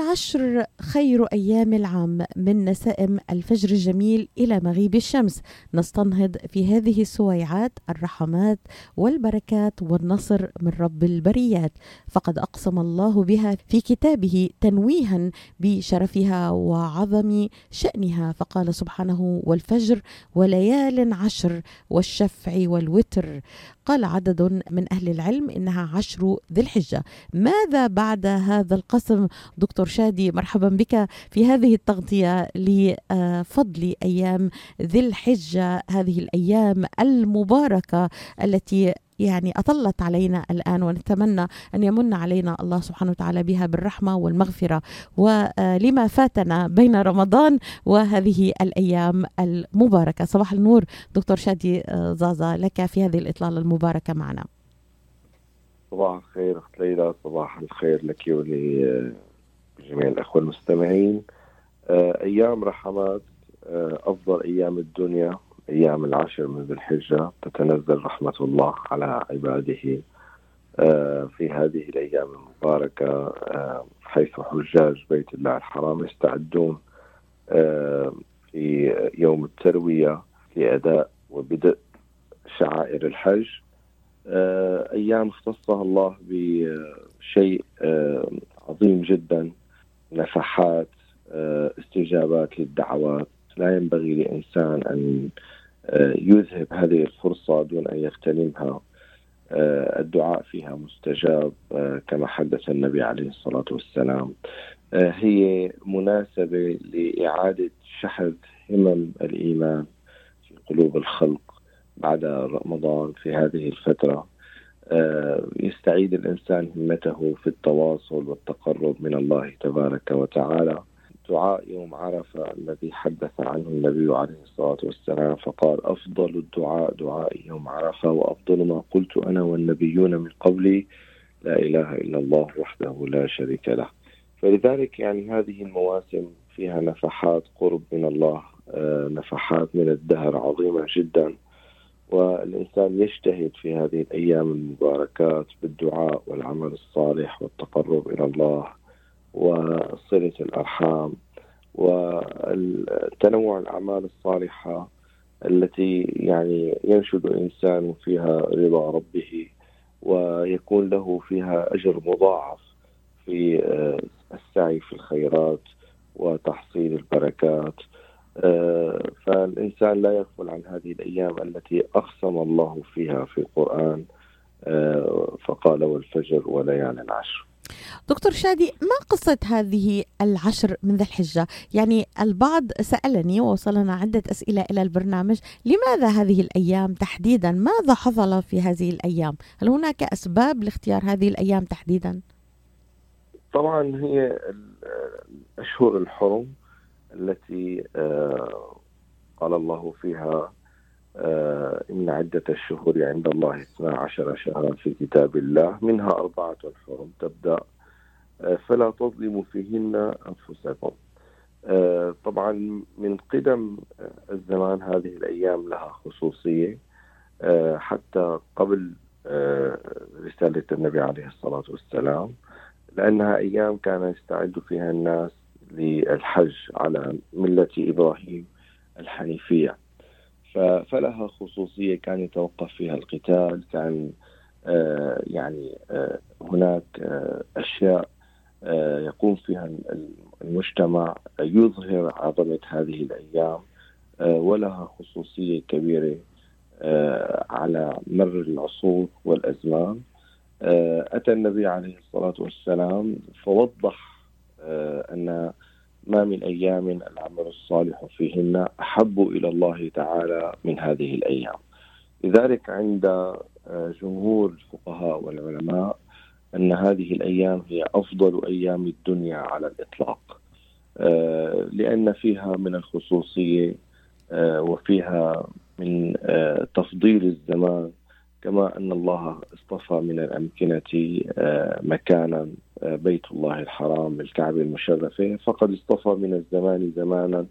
العشر خير أيام العام من نسائم الفجر الجميل إلى مغيب الشمس. نستنهض في هذه السويعات الرحمات والبركات والنصر من رب البريات. فقد أقسم الله بها في كتابه تنويها بشرفها وعظم شأنها. فقال سبحانه والفجر وليال عشر والشفع والوتر. قال عدد من أهل العلم إنها عشر ذي الحجة. ماذا بعد هذا القسم؟ دكتور شادي مرحبا بك في هذه التغطية لفضل أيام ذي الحجة هذه الأيام المباركة التي يعني أطلت علينا الآن ونتمنى أن يمن علينا الله سبحانه وتعالى بها بالرحمة والمغفرة. ولما فاتنا بين رمضان وهذه الأيام المباركة. صباح النور دكتور شادي زازا لك في هذه الإطلالة المباركة معنا. صباح الخير أخت ليلى صباح الخير لك ولجميع الأخوة المستمعين أيام رحمات أفضل أيام الدنيا أيام العشر من ذي الحجة. تتنزل رحمة الله على عباده آه، في هذه الأيام المباركة آه، حيث حجاج بيت الله الحرام يستعدون آه، في يوم التروية لأداء وبدء شعائر الحج. أيام اختصها الله بشيء عظيم جدا. نفحات استجابات للدعوات. لا ينبغي لإنسان أن يذهب هذه الفرصة دون أن يغتنمها. آه، الدعاء فيها مستجاب آه، كما حدث النبي عليه الصلاة والسلام. آه، هي مناسبة لإعادة شحذ همم الإيمان في قلوب الخلق بعد رمضان في هذه الفترة. يستعيد الإنسان همته في التواصل والتقرب من الله تبارك وتعالى. دعاء يوم عرفة الذي حدث عنه النبي عليه الصلاة والسلام فقال أفضل الدعاء دعاء يوم عرفة وأفضل ما قلت أنا والنبيون من قبلي لا إله إلا الله وحده لا شريك له. فلذلك يعني هذه المواسم فيها نفحات قرب من الله آه، نفحات من الدهر عظيمة جدا. والإنسان يجتهد في هذه الأيام المباركات بالدعاء والعمل الصالح والتقرب إلى الله وصلة الأرحام وتنوع الأعمال الصالحة التي يعني ينشد الإنسان فيها رضا ربه ويكون له فيها أجر مضاعف في آه، السعي في الخيرات وتحصيل البركات فالإنسان لا يغفل عن هذه الأيام التي أقسم الله فيها في القرآن آه، فقال والفجر وليال العشر. دكتور شادي ما قصة هذه العشر من ذي الحجة؟ يعني البعض سألني ووصلنا عدة أسئلة إلى البرنامج لماذا هذه الأيام تحديدا؟ ماذا حصل في هذه الأيام؟ هل هناك أسباب لاختيار هذه الأيام تحديدا؟ طبعا هي الأشهر الحرم التي آه، قال الله فيها آه، إن عدة الشهور عند الله 12 شهرا في كتاب الله منها أربعة حرم تبدأ آه، فلا تظلموا فيهن أنفسكم. طبعا من قدم الزمان هذه الأيام لها خصوصية حتى قبل رسالة النبي عليه الصلاة والسلام لأنها أيام كان يستعد فيها الناس للحج على ملة إبراهيم الحنيفية. فلها خصوصية كان يتوقف فيها القتال كان آه، يعني آه، هناك آه، أشياء يقوم فيها المجتمع يظهر عظمة هذه الأيام ولها خصوصية كبيرة على مر العصور والأزمان. أتى النبي عليه الصلاة والسلام فوضح أن ما من أيام العمل الصالح فيهن أحب إلى الله تعالى من هذه الأيام. لذلك عند آه، جمهور الفقهاء والعلماء أن هذه الأيام هي أفضل أيام الدنيا على الإطلاق. آه، لأن فيها من الخصوصية آه، وفيها من تفضيل الزمان كما أن الله اصطفى من الأمكنة مكانا بيت الله الحرام الكعبة المشرفة. فقد اصطفى من الزمان زمانا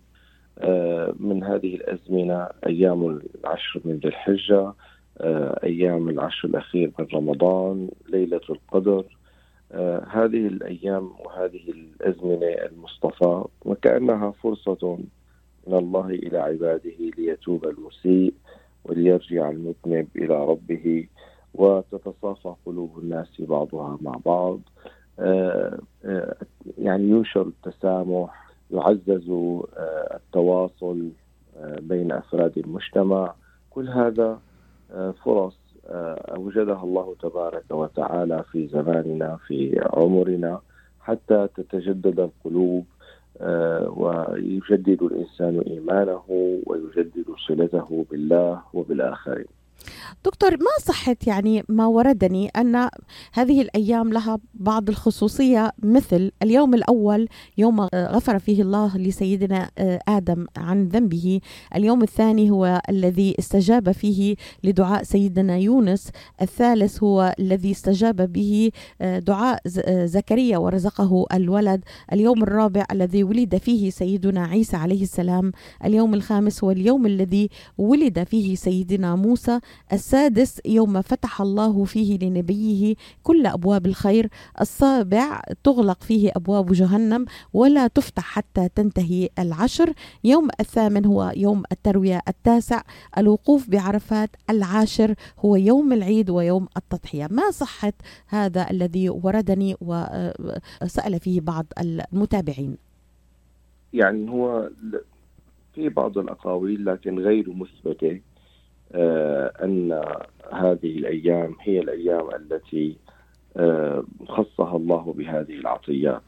آه، من هذه الأزمنة أيام العشر من ذي الحجة آه، أيام العشر الأخير من رمضان ليلة القدر. آه، هذه الأيام وهذه الأزمنة المصطفى وكأنها فرصة من الله إلى عباده ليتوب المسيء وليرجع المذنب إلى ربه وتتصافى قلوب الناس بعضها مع بعض. يعني ينشر التسامح يعزز التواصل بين أفراد المجتمع. كل هذا فرص أوجدها الله تبارك وتعالى في زماننا في عمرنا حتى تتجدد القلوب آه، ويجدد الإنسان إيمانه ويجدد صلته بالله وبالآخرين. دكتور ما صحت يعني ما وردني أن هذه الأيام لها بعض الخصوصية مثل اليوم الأول يوم غفر فيه الله لسيدنا آه، آدم عن ذنبه. اليوم الثاني هو الذي استجاب فيه لدعاء سيدنا يونس. الثالث هو الذي استجاب به آه، دعاء آه، زكريا ورزقه الولد. اليوم الرابع الذي ولد فيه سيدنا عيسى عليه السلام. اليوم الخامس هو اليوم الذي ولد فيه سيدنا موسى. السادس يوم فتح الله فيه لنبيه كل أبواب الخير السابع تغلق فيه أبواب جهنم ولا تفتح حتى تنتهي العشر. يوم الثامن هو يوم التروية التاسع الوقوف بعرفات العاشر هو يوم العيد ويوم التضحية. ما صحة هذا الذي وردني وسأل فيه بعض المتابعين؟ يعني هو في بعض الأقاويل لكن غير مثبتة. آه، أن هذه الأيام هي الأيام التي آه، خصها الله بهذه العطيات.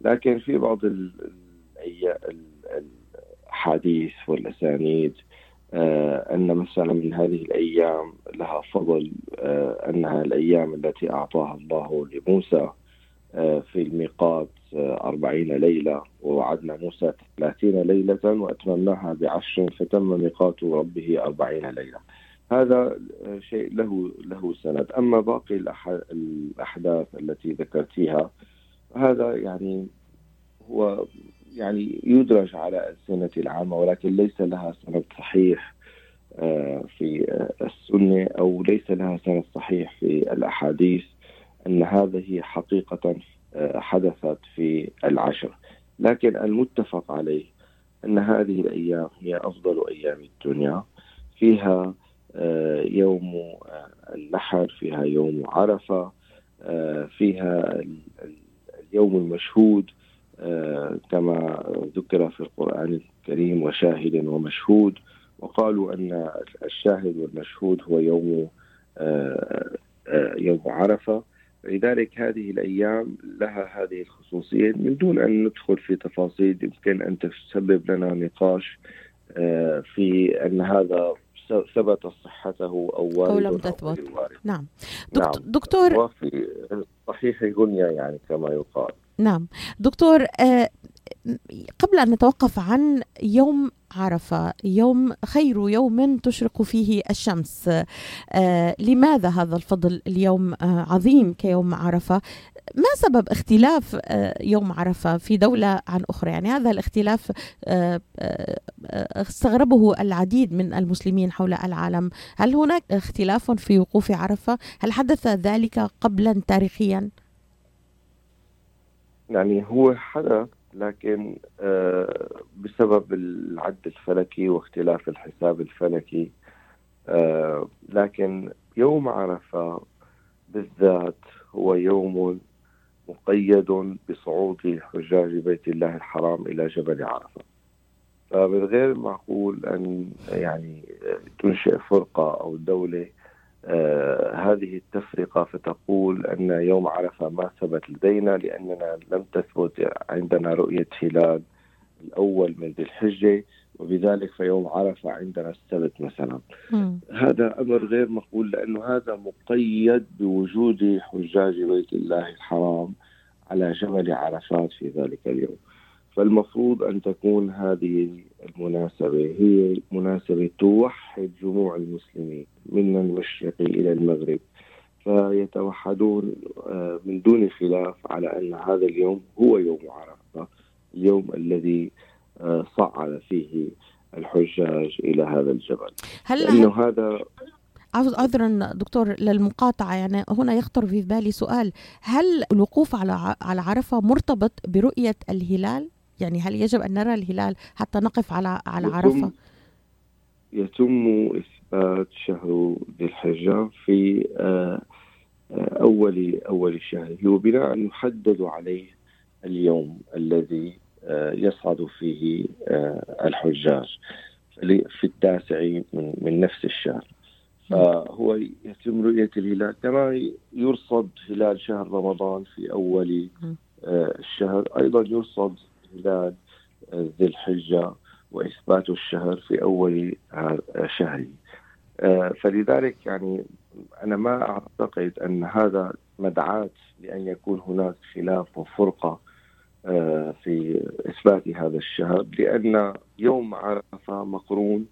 لكن في بعض الأحاديث والأسانيد آه، أن مثلا من هذه الأيام لها فضل أنها الأيام التي أعطاها الله لموسى في الميقات أربعين ليلة ووعدنا موسى ثلاثين ليلة وأتممناها بعشر فتم ميقات ربه أربعين ليلة. هذا شيء له له سند. أما باقي الأحداث التي ذكرتيها هذا يعني هو يعني يدرج على السنة العامة ولكن ليس لها سند صحيح آه، في السنة أو ليس لها سند صحيح في الأحاديث أن هذه حقيقة حدثت في العشر. لكن المتفق عليه أن هذه الأيام هي أفضل أيام الدنيا. فيها آه، يوم آه، النحر فيها يوم عرفة فيها اليوم المشهود كما ذكر في القرآن الكريم وشاهد ومشهود. وقالوا أن الشاهد والمشهود هو يوم يوم عرفة. لذلك هذه الأيام لها هذه الخصوصية. من دون أن ندخل في تفاصيل يمكن أن تسبب لنا نقاش آه، في أن هذا ثبت صحته أو وارد أو لم تثبت. نعم. نعم. دكتور وفي صحيح الغنية يعني كما يقال. نعم. دكتور آه قبل أن نتوقف عن يوم عرفة يوم خير يوم تشرق فيه الشمس. آه لماذا هذا الفضل اليوم؟ آه عظيم كيوم عرفة. ما سبب اختلاف آه يوم عرفة في دولة عن أخرى؟ يعني هذا الاختلاف استغربه العديد من المسلمين حول العالم. هل هناك اختلاف في وقوف عرفة؟ هل حدث ذلك قبلا تاريخيا؟ يعني هو حدث لكن آه، بسبب العد الفلكي واختلاف الحساب الفلكي آه، لكن يوم عرفة بالذات هو يوم مقيد بصعود حجاج بيت الله الحرام إلى جبل عرفة. فمن غير معقول أن يعني تنشئ فرقة أو دولة هذه التفرقة فتقول أن يوم عرفة ما ثبت لدينا لأننا لم تثبت عندنا رؤية هلال الأول من ذي الحجة وبذلك فيوم عرفة عندنا السبت مثلا م. هذا أمر غير مقبول لأنه هذا مقيد بوجود حجاج بيت الله الحرام على جبل عرفات في ذلك اليوم فالمفروض أن تكون هذه المناسبة هي مناسبة توحد جموع المسلمين من المشرق إلى المغرب فيتوحدون آه، من دون خلاف على أن هذا اليوم هو يوم عرفة اليوم الذي آه، صعد فيه الحجاج إلى هذا الجبل هل لأنه هذا عذرا دكتور للمقاطعة يعني هنا يخطر في بالي سؤال هل الوقوف على على عرفة مرتبط برؤية الهلال؟ يعني هل يجب أن نرى الهلال حتى نقف على على عرفة؟ يتم إثبات شهر ذي الحجة في آه، آه، أول أول الشهر وبناء يحدد عليه اليوم الذي آه، يصعد فيه الحجاج في التاسع من, من نفس الشهر. فهو يتم رؤية الهلال. كما يرصد هلال شهر رمضان في أول الشهر أيضا يرصد هلال ذي الحجة وإثبات الشهر في أول شهره آه، فلذلك يعني أنا ما أعتقد أن هذا مدعاة لأن يكون هناك خلاف وفرقة آه، في إثبات هذا الشهر لأن يوم عرفة مقرون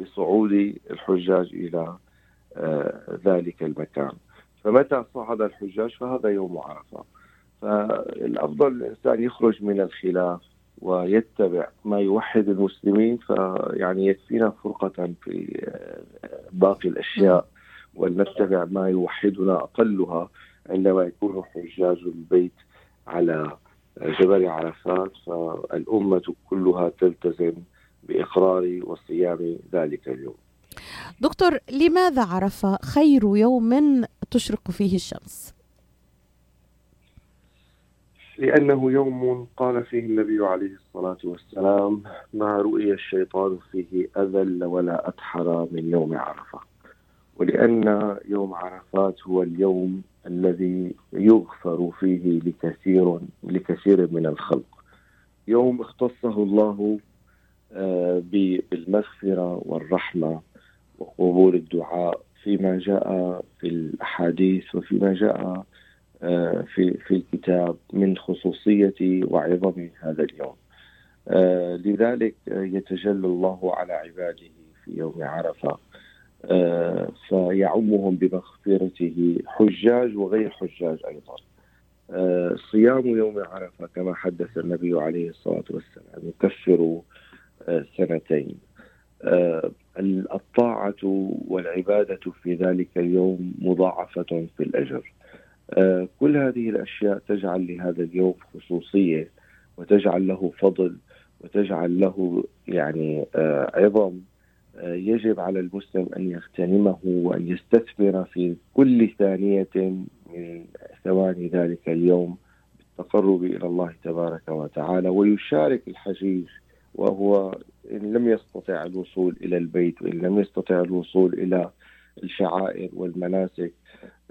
بصعود الحجاج إلى آه، ذلك المكان. فمتى صعد الحجاج؟ فهذا يوم عرفة. فالأفضل الإنسان يخرج من الخلاف ويتبع ما يوحد المسلمين فيعني يكفينا فرقة في باقي الأشياء ولنتبع ما يوحدنا أقلها عندما يكون حجاج البيت على جبل عرفات فالأمة كلها تلتزم بإقرار وصيام ذلك اليوم دكتور لماذا عرفة خير يوم تشرق فيه الشمس؟ لأنه يوم قال فيه النبي عليه الصلاة والسلام ما رؤي الشيطان فيه أذل ولا أدحر من يوم عرفة. ولأن يوم عرفات هو اليوم الذي يغفر فيه لكثير لكثير من الخلق. يوم اختصه الله آه، بالمغفرة والرحمة وقبول الدعاء فيما جاء في الأحاديث وفيما جاء في في الكتاب من خصوصية وعظم هذا اليوم. آه، لذلك يتجلى الله على عباده في يوم عرفة. آه، فيعمهم بمغفرته حجاج وغير حجاج أيضا. صيام يوم عرفة كما حدث النبي عليه الصلاة والسلام يكفر سنتين. الطاعة والعبادة في ذلك اليوم مضاعفة في الأجر. آه، كل هذه الأشياء تجعل لهذا اليوم خصوصية وتجعل له فضل وتجعل له يعني آه، عظم آه، يجب على المسلم أن يغتنمه وأن يستثمر في كل ثانية من ثواني ذلك اليوم بالتقرب إلى الله تبارك وتعالى. ويشارك الحجيج وهو إن لم يستطع الوصول إلى البيت وإن لم يستطع الوصول إلى الشعائر والمناسك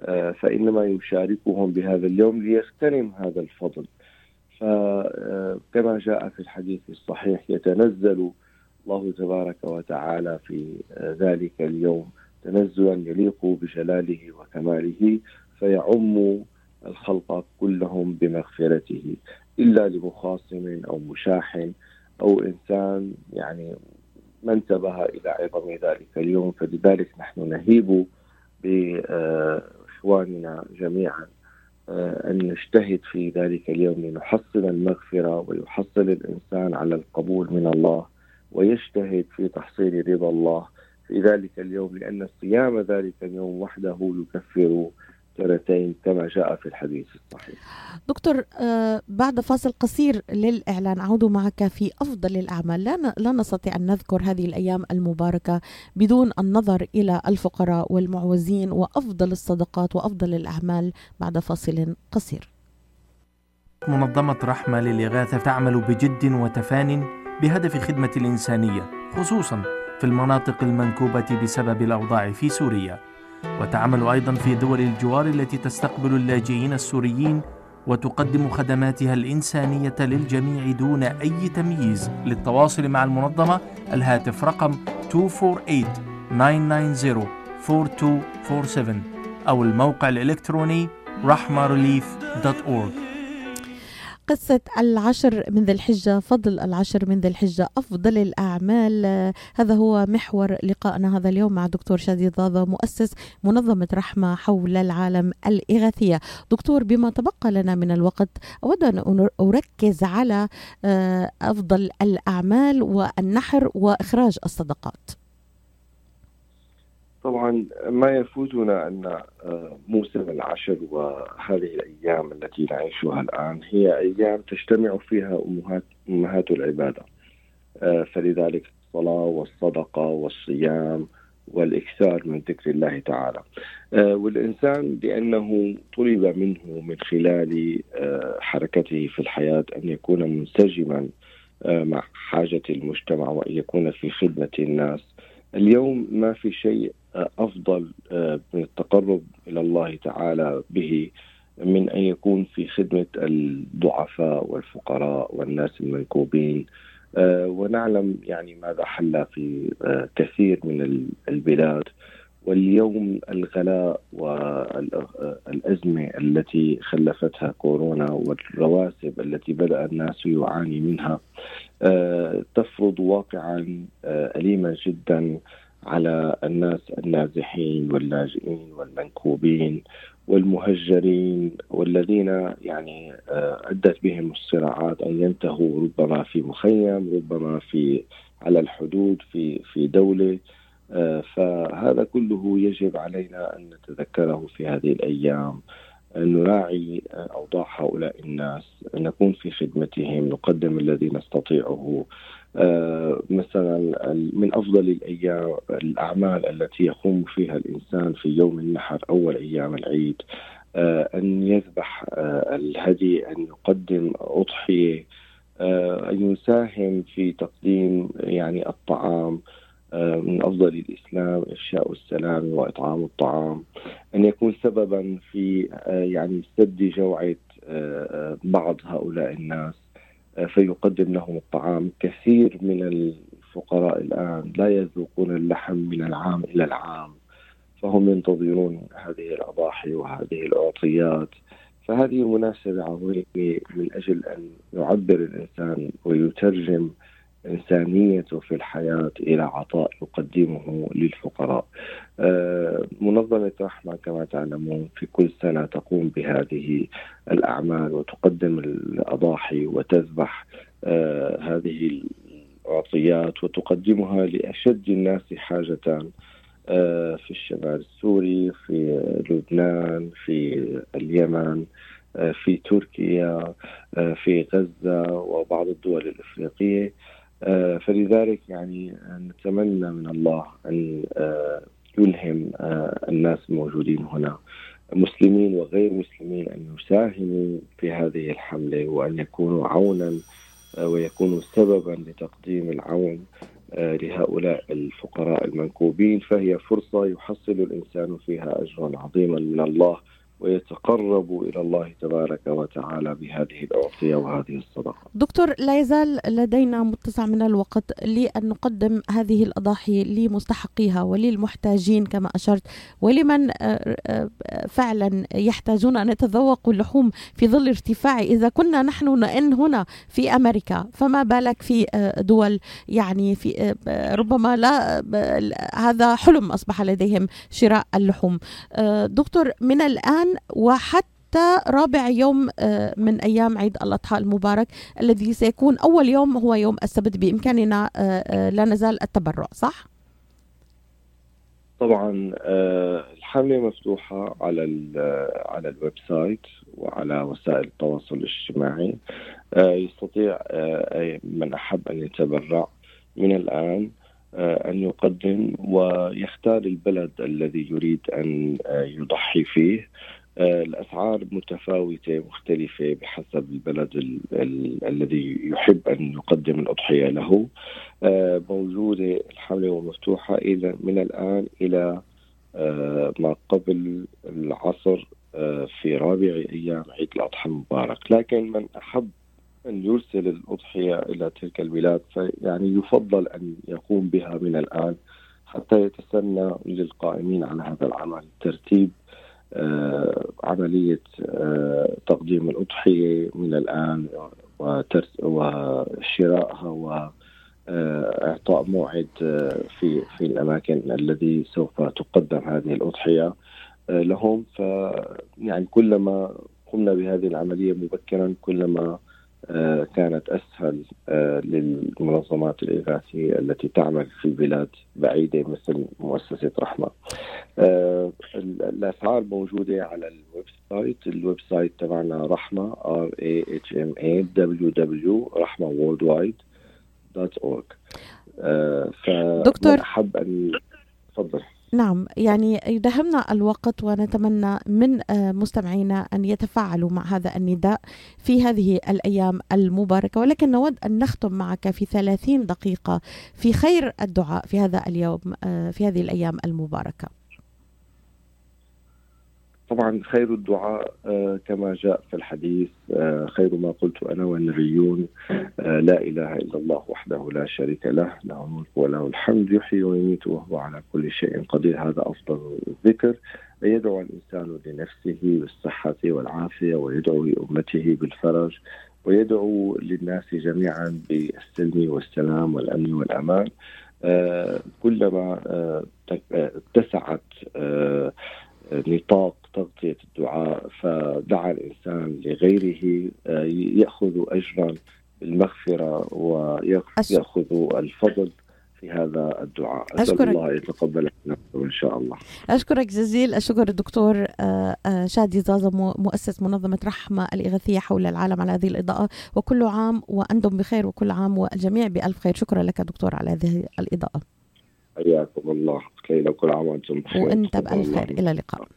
آه، فإنما يشاركهم بهذا اليوم ليغتنم هذا الفضل. فكما جاء في الحديث الصحيح يتنزل الله تبارك وتعالى في ذلك اليوم تنزلا يليق بجلاله وكماله فيعم الخلق كلهم بمغفرته. إلا لمخاصم أو مشاح أو إنسان يعني ما انتبه إلى عظم ذلك اليوم فلذلك نحن نهيب بإخواننا جميعا آه، أن نجتهد في ذلك اليوم لنحصل المغفرة ويحصل الإنسان على القبول من الله ويجتهد في تحصيل رضا الله في ذلك اليوم لأن صيام ذلك اليوم وحده يكفر سنتين كما جاء في الحديث الصحيح. دكتور آه بعد فاصل قصير للإعلان أعود معك في أفضل الأعمال. لا, لا نستطيع أن نذكر هذه الأيام المباركة بدون النظر إلى الفقراء والمعوزين وأفضل الصدقات وأفضل الأعمال بعد فاصل قصير. منظمة رحمة للإغاثة تعمل بجد وتفان بهدف خدمة الإنسانية خصوصا في المناطق المنكوبة بسبب الأوضاع في سوريا. وتعمل أيضا في دول الجوار التي تستقبل اللاجئين السوريين وتقدم خدماتها الإنسانية للجميع دون أي تمييز. للتواصل مع المنظمة الهاتف رقم 248-990-4247 أو الموقع الإلكتروني rahmarelief.org قصة العشر من ذي الحجة فضل العشر من ذي الحجة أفضل الأعمال. هذا هو محور لقائنا هذا اليوم مع دكتور شادي ضاضة مؤسس منظمة رحمة حول العالم الإغاثية. دكتور بما تبقى لنا من الوقت أود أن أركز على آه، أفضل الأعمال والنحر وإخراج الصدقات. طبعا ما يفوتنا أن آه، موسم العشر وهذه الأيام التي نعيشها الآن هي أيام تجتمع فيها أمهات أمهات العبادة. آه، فلذلك الصلاة والصدقة والصيام والإكثار من ذكر الله تعالى. آه، والإنسان لأنه طلب منه من خلال حركته في الحياة أن يكون منسجما مع حاجة المجتمع وأن يكون في خدمة الناس. اليوم ما في شيء أفضل آه، من التقرب إلى الله تعالى به من أن يكون في خدمة الضعفاء والفقراء والناس المنكوبين. آه، ونعلم يعني ماذا حل في آه، كثير من البلاد. واليوم الغلاء والأزمة التي خلفتها كورونا والرواسب التي بدأ الناس يعاني منها تفرض واقعا أليما جدا. على الناس النازحين واللاجئين والمنكوبين والمهجرين والذين يعني أدت آه، بهم الصراعات أن ينتهوا ربما في مخيم ربما في على الحدود في في دولة آه، فهذا كله يجب علينا أن نتذكره في هذه الأيام. أن نراعي أوضاع هؤلاء الناس نكون في خدمتهم نقدم الذي نستطيعه آه، مثلا من أفضل الأيام الأعمال التي يقوم فيها الإنسان في يوم النحر أول أيام العيد آه، أن يذبح آه، الهدي أن يقدم أضحية أن يساهم في تقديم يعني الطعام من أفضل الإسلام افشاء السلام وإطعام الطعام. أن يكون سببا في يعني سد جوعة بعض هؤلاء الناس. فيقدم لهم الطعام. كثير من الفقراء الآن لا يذوقون اللحم من العام إلى العام فهم ينتظرون هذه الأضاحي وهذه الأعطيات. فهذه مناسبة عظيمة من أجل أن يعبر الإنسان ويترجم إنسانيته في الحياة إلى عطاء يقدمه للفقراء. آه، منظمة رحمة كما تعلمون في كل سنة تقوم بهذه الأعمال وتقدم الأضاحي وتذبح آه، هذه الأعطيات وتقدمها لأشد الناس حاجة آه، في الشمال السوري في لبنان في اليمن في تركيا في غزة وبعض الدول الإفريقية. فلذلك يعني نتمنى من الله أن آه، يلهم آه، الناس الموجودين هنا مسلمين وغير مسلمين أن يساهموا في هذه الحملة وأن يكونوا عونا ويكونوا سببا لتقديم العون لهؤلاء الفقراء المنكوبين. فهي فرصة يحصل الإنسان فيها اجرا عظيما من الله. ويتقرب إلى الله تبارك وتعالى بهذه الاعطيه وهذه الصدقة. دكتور لا يزال لدينا متسع من الوقت لأن نقدم هذه الأضاحي لمستحقيها وللمحتاجين كما أشرت ولمن آه، آه، فعلا يحتاجون أن يتذوقوا اللحوم في ظل ارتفاع إذا كنا نحن نئن هنا في أمريكا فما بالك في آه، دول يعني في ربما لا هذا حلم أصبح لديهم شراء اللحوم. دكتور من الآن وحتى رابع يوم آه، من أيام عيد الأضحى المبارك الذي سيكون أول يوم هو يوم السبت بإمكاننا آه، آه، لا نزال التبرع صح؟ طبعا الحملة مفتوحة على على ال website وعلى وسائل التواصل الاجتماعي يستطيع من أحب أن يتبرع من الآن أن يقدم ويختار البلد الذي يريد أن يضحي فيه الأسعار متفاوتة مختلفة بحسب البلد ال ال الذي يحب أن يقدم الأضحية له. آه، موجودة الحملة مفتوحه إلى من الآن إلى آه، ما قبل العصر في رابع أيام عيد الأضحى المبارك. لكن من أحب أن يرسل الأضحية إلى تلك البلاد فيعني يفضل أن يقوم بها من الآن حتى يتسنى للقائمين على هذا العمل. ترتيب آه، عملية آه، تقديم الأضحية من الآن وشرائها وإعطاء موعد آه، في في الأماكن الذي سوف تقدم هذه الأضحية لهم. ف يعني كلما قمنا بهذه العملية مبكرا كلما آه، كانت أسهل آه، للمنظمات الإغاثية التي تعمل في بلاد بعيدة مثل مؤسسة رحمة. آه، الأسعار موجودة على ال website ال website تبعنا رحمة R A H M A W W رحمة Worldwide dot org دكتور. أحب أن تفضل. نعم يعني يدهمنا الوقت ونتمنى من آه، مستمعينا أن يتفاعلوا مع هذا النداء في هذه الأيام المباركة. ولكن نود أن نختم معك في ثلاثين دقيقة في خير الدعاء في هذا اليوم آه، في هذه الأيام المباركة. طبعا خير الدعاء آه، كما جاء في الحديث آه، خير ما قلت أنا والنبيون آه، لا إله إلا الله وحده لا شريك له له الملك وله الحمد يحيي ويميت وهو على كل شيء قدير. هذا أفضل الذكر. يدعو الإنسان لنفسه بالصحه والعافية ويدعو لأمته بالفرج ويدعو للناس جميعا بالسلم والسلام والأمن والأمان. كلما اتسعت نطاق تغطية الدعاء فدعا الإنسان لغيره آه، يأخذ أجرا بالمغفرة ويأخذ الفضل في هذا الدعاء. أسأل الله يتقبل إن شاء الله. أشكرك جزيل. الشكر الدكتور آه، آه، شادي زازا مؤسس منظمة رحمة الإغاثية حول العالم على هذه الإضاءة. وكل عام وأنتم بخير وكل عام والجميع بألف خير. شكرا لك دكتور على هذه الإضاءة. حياكم الله. ليلة كل عام وأنتم بخير. وأنت بألف خير إلى اللقاء.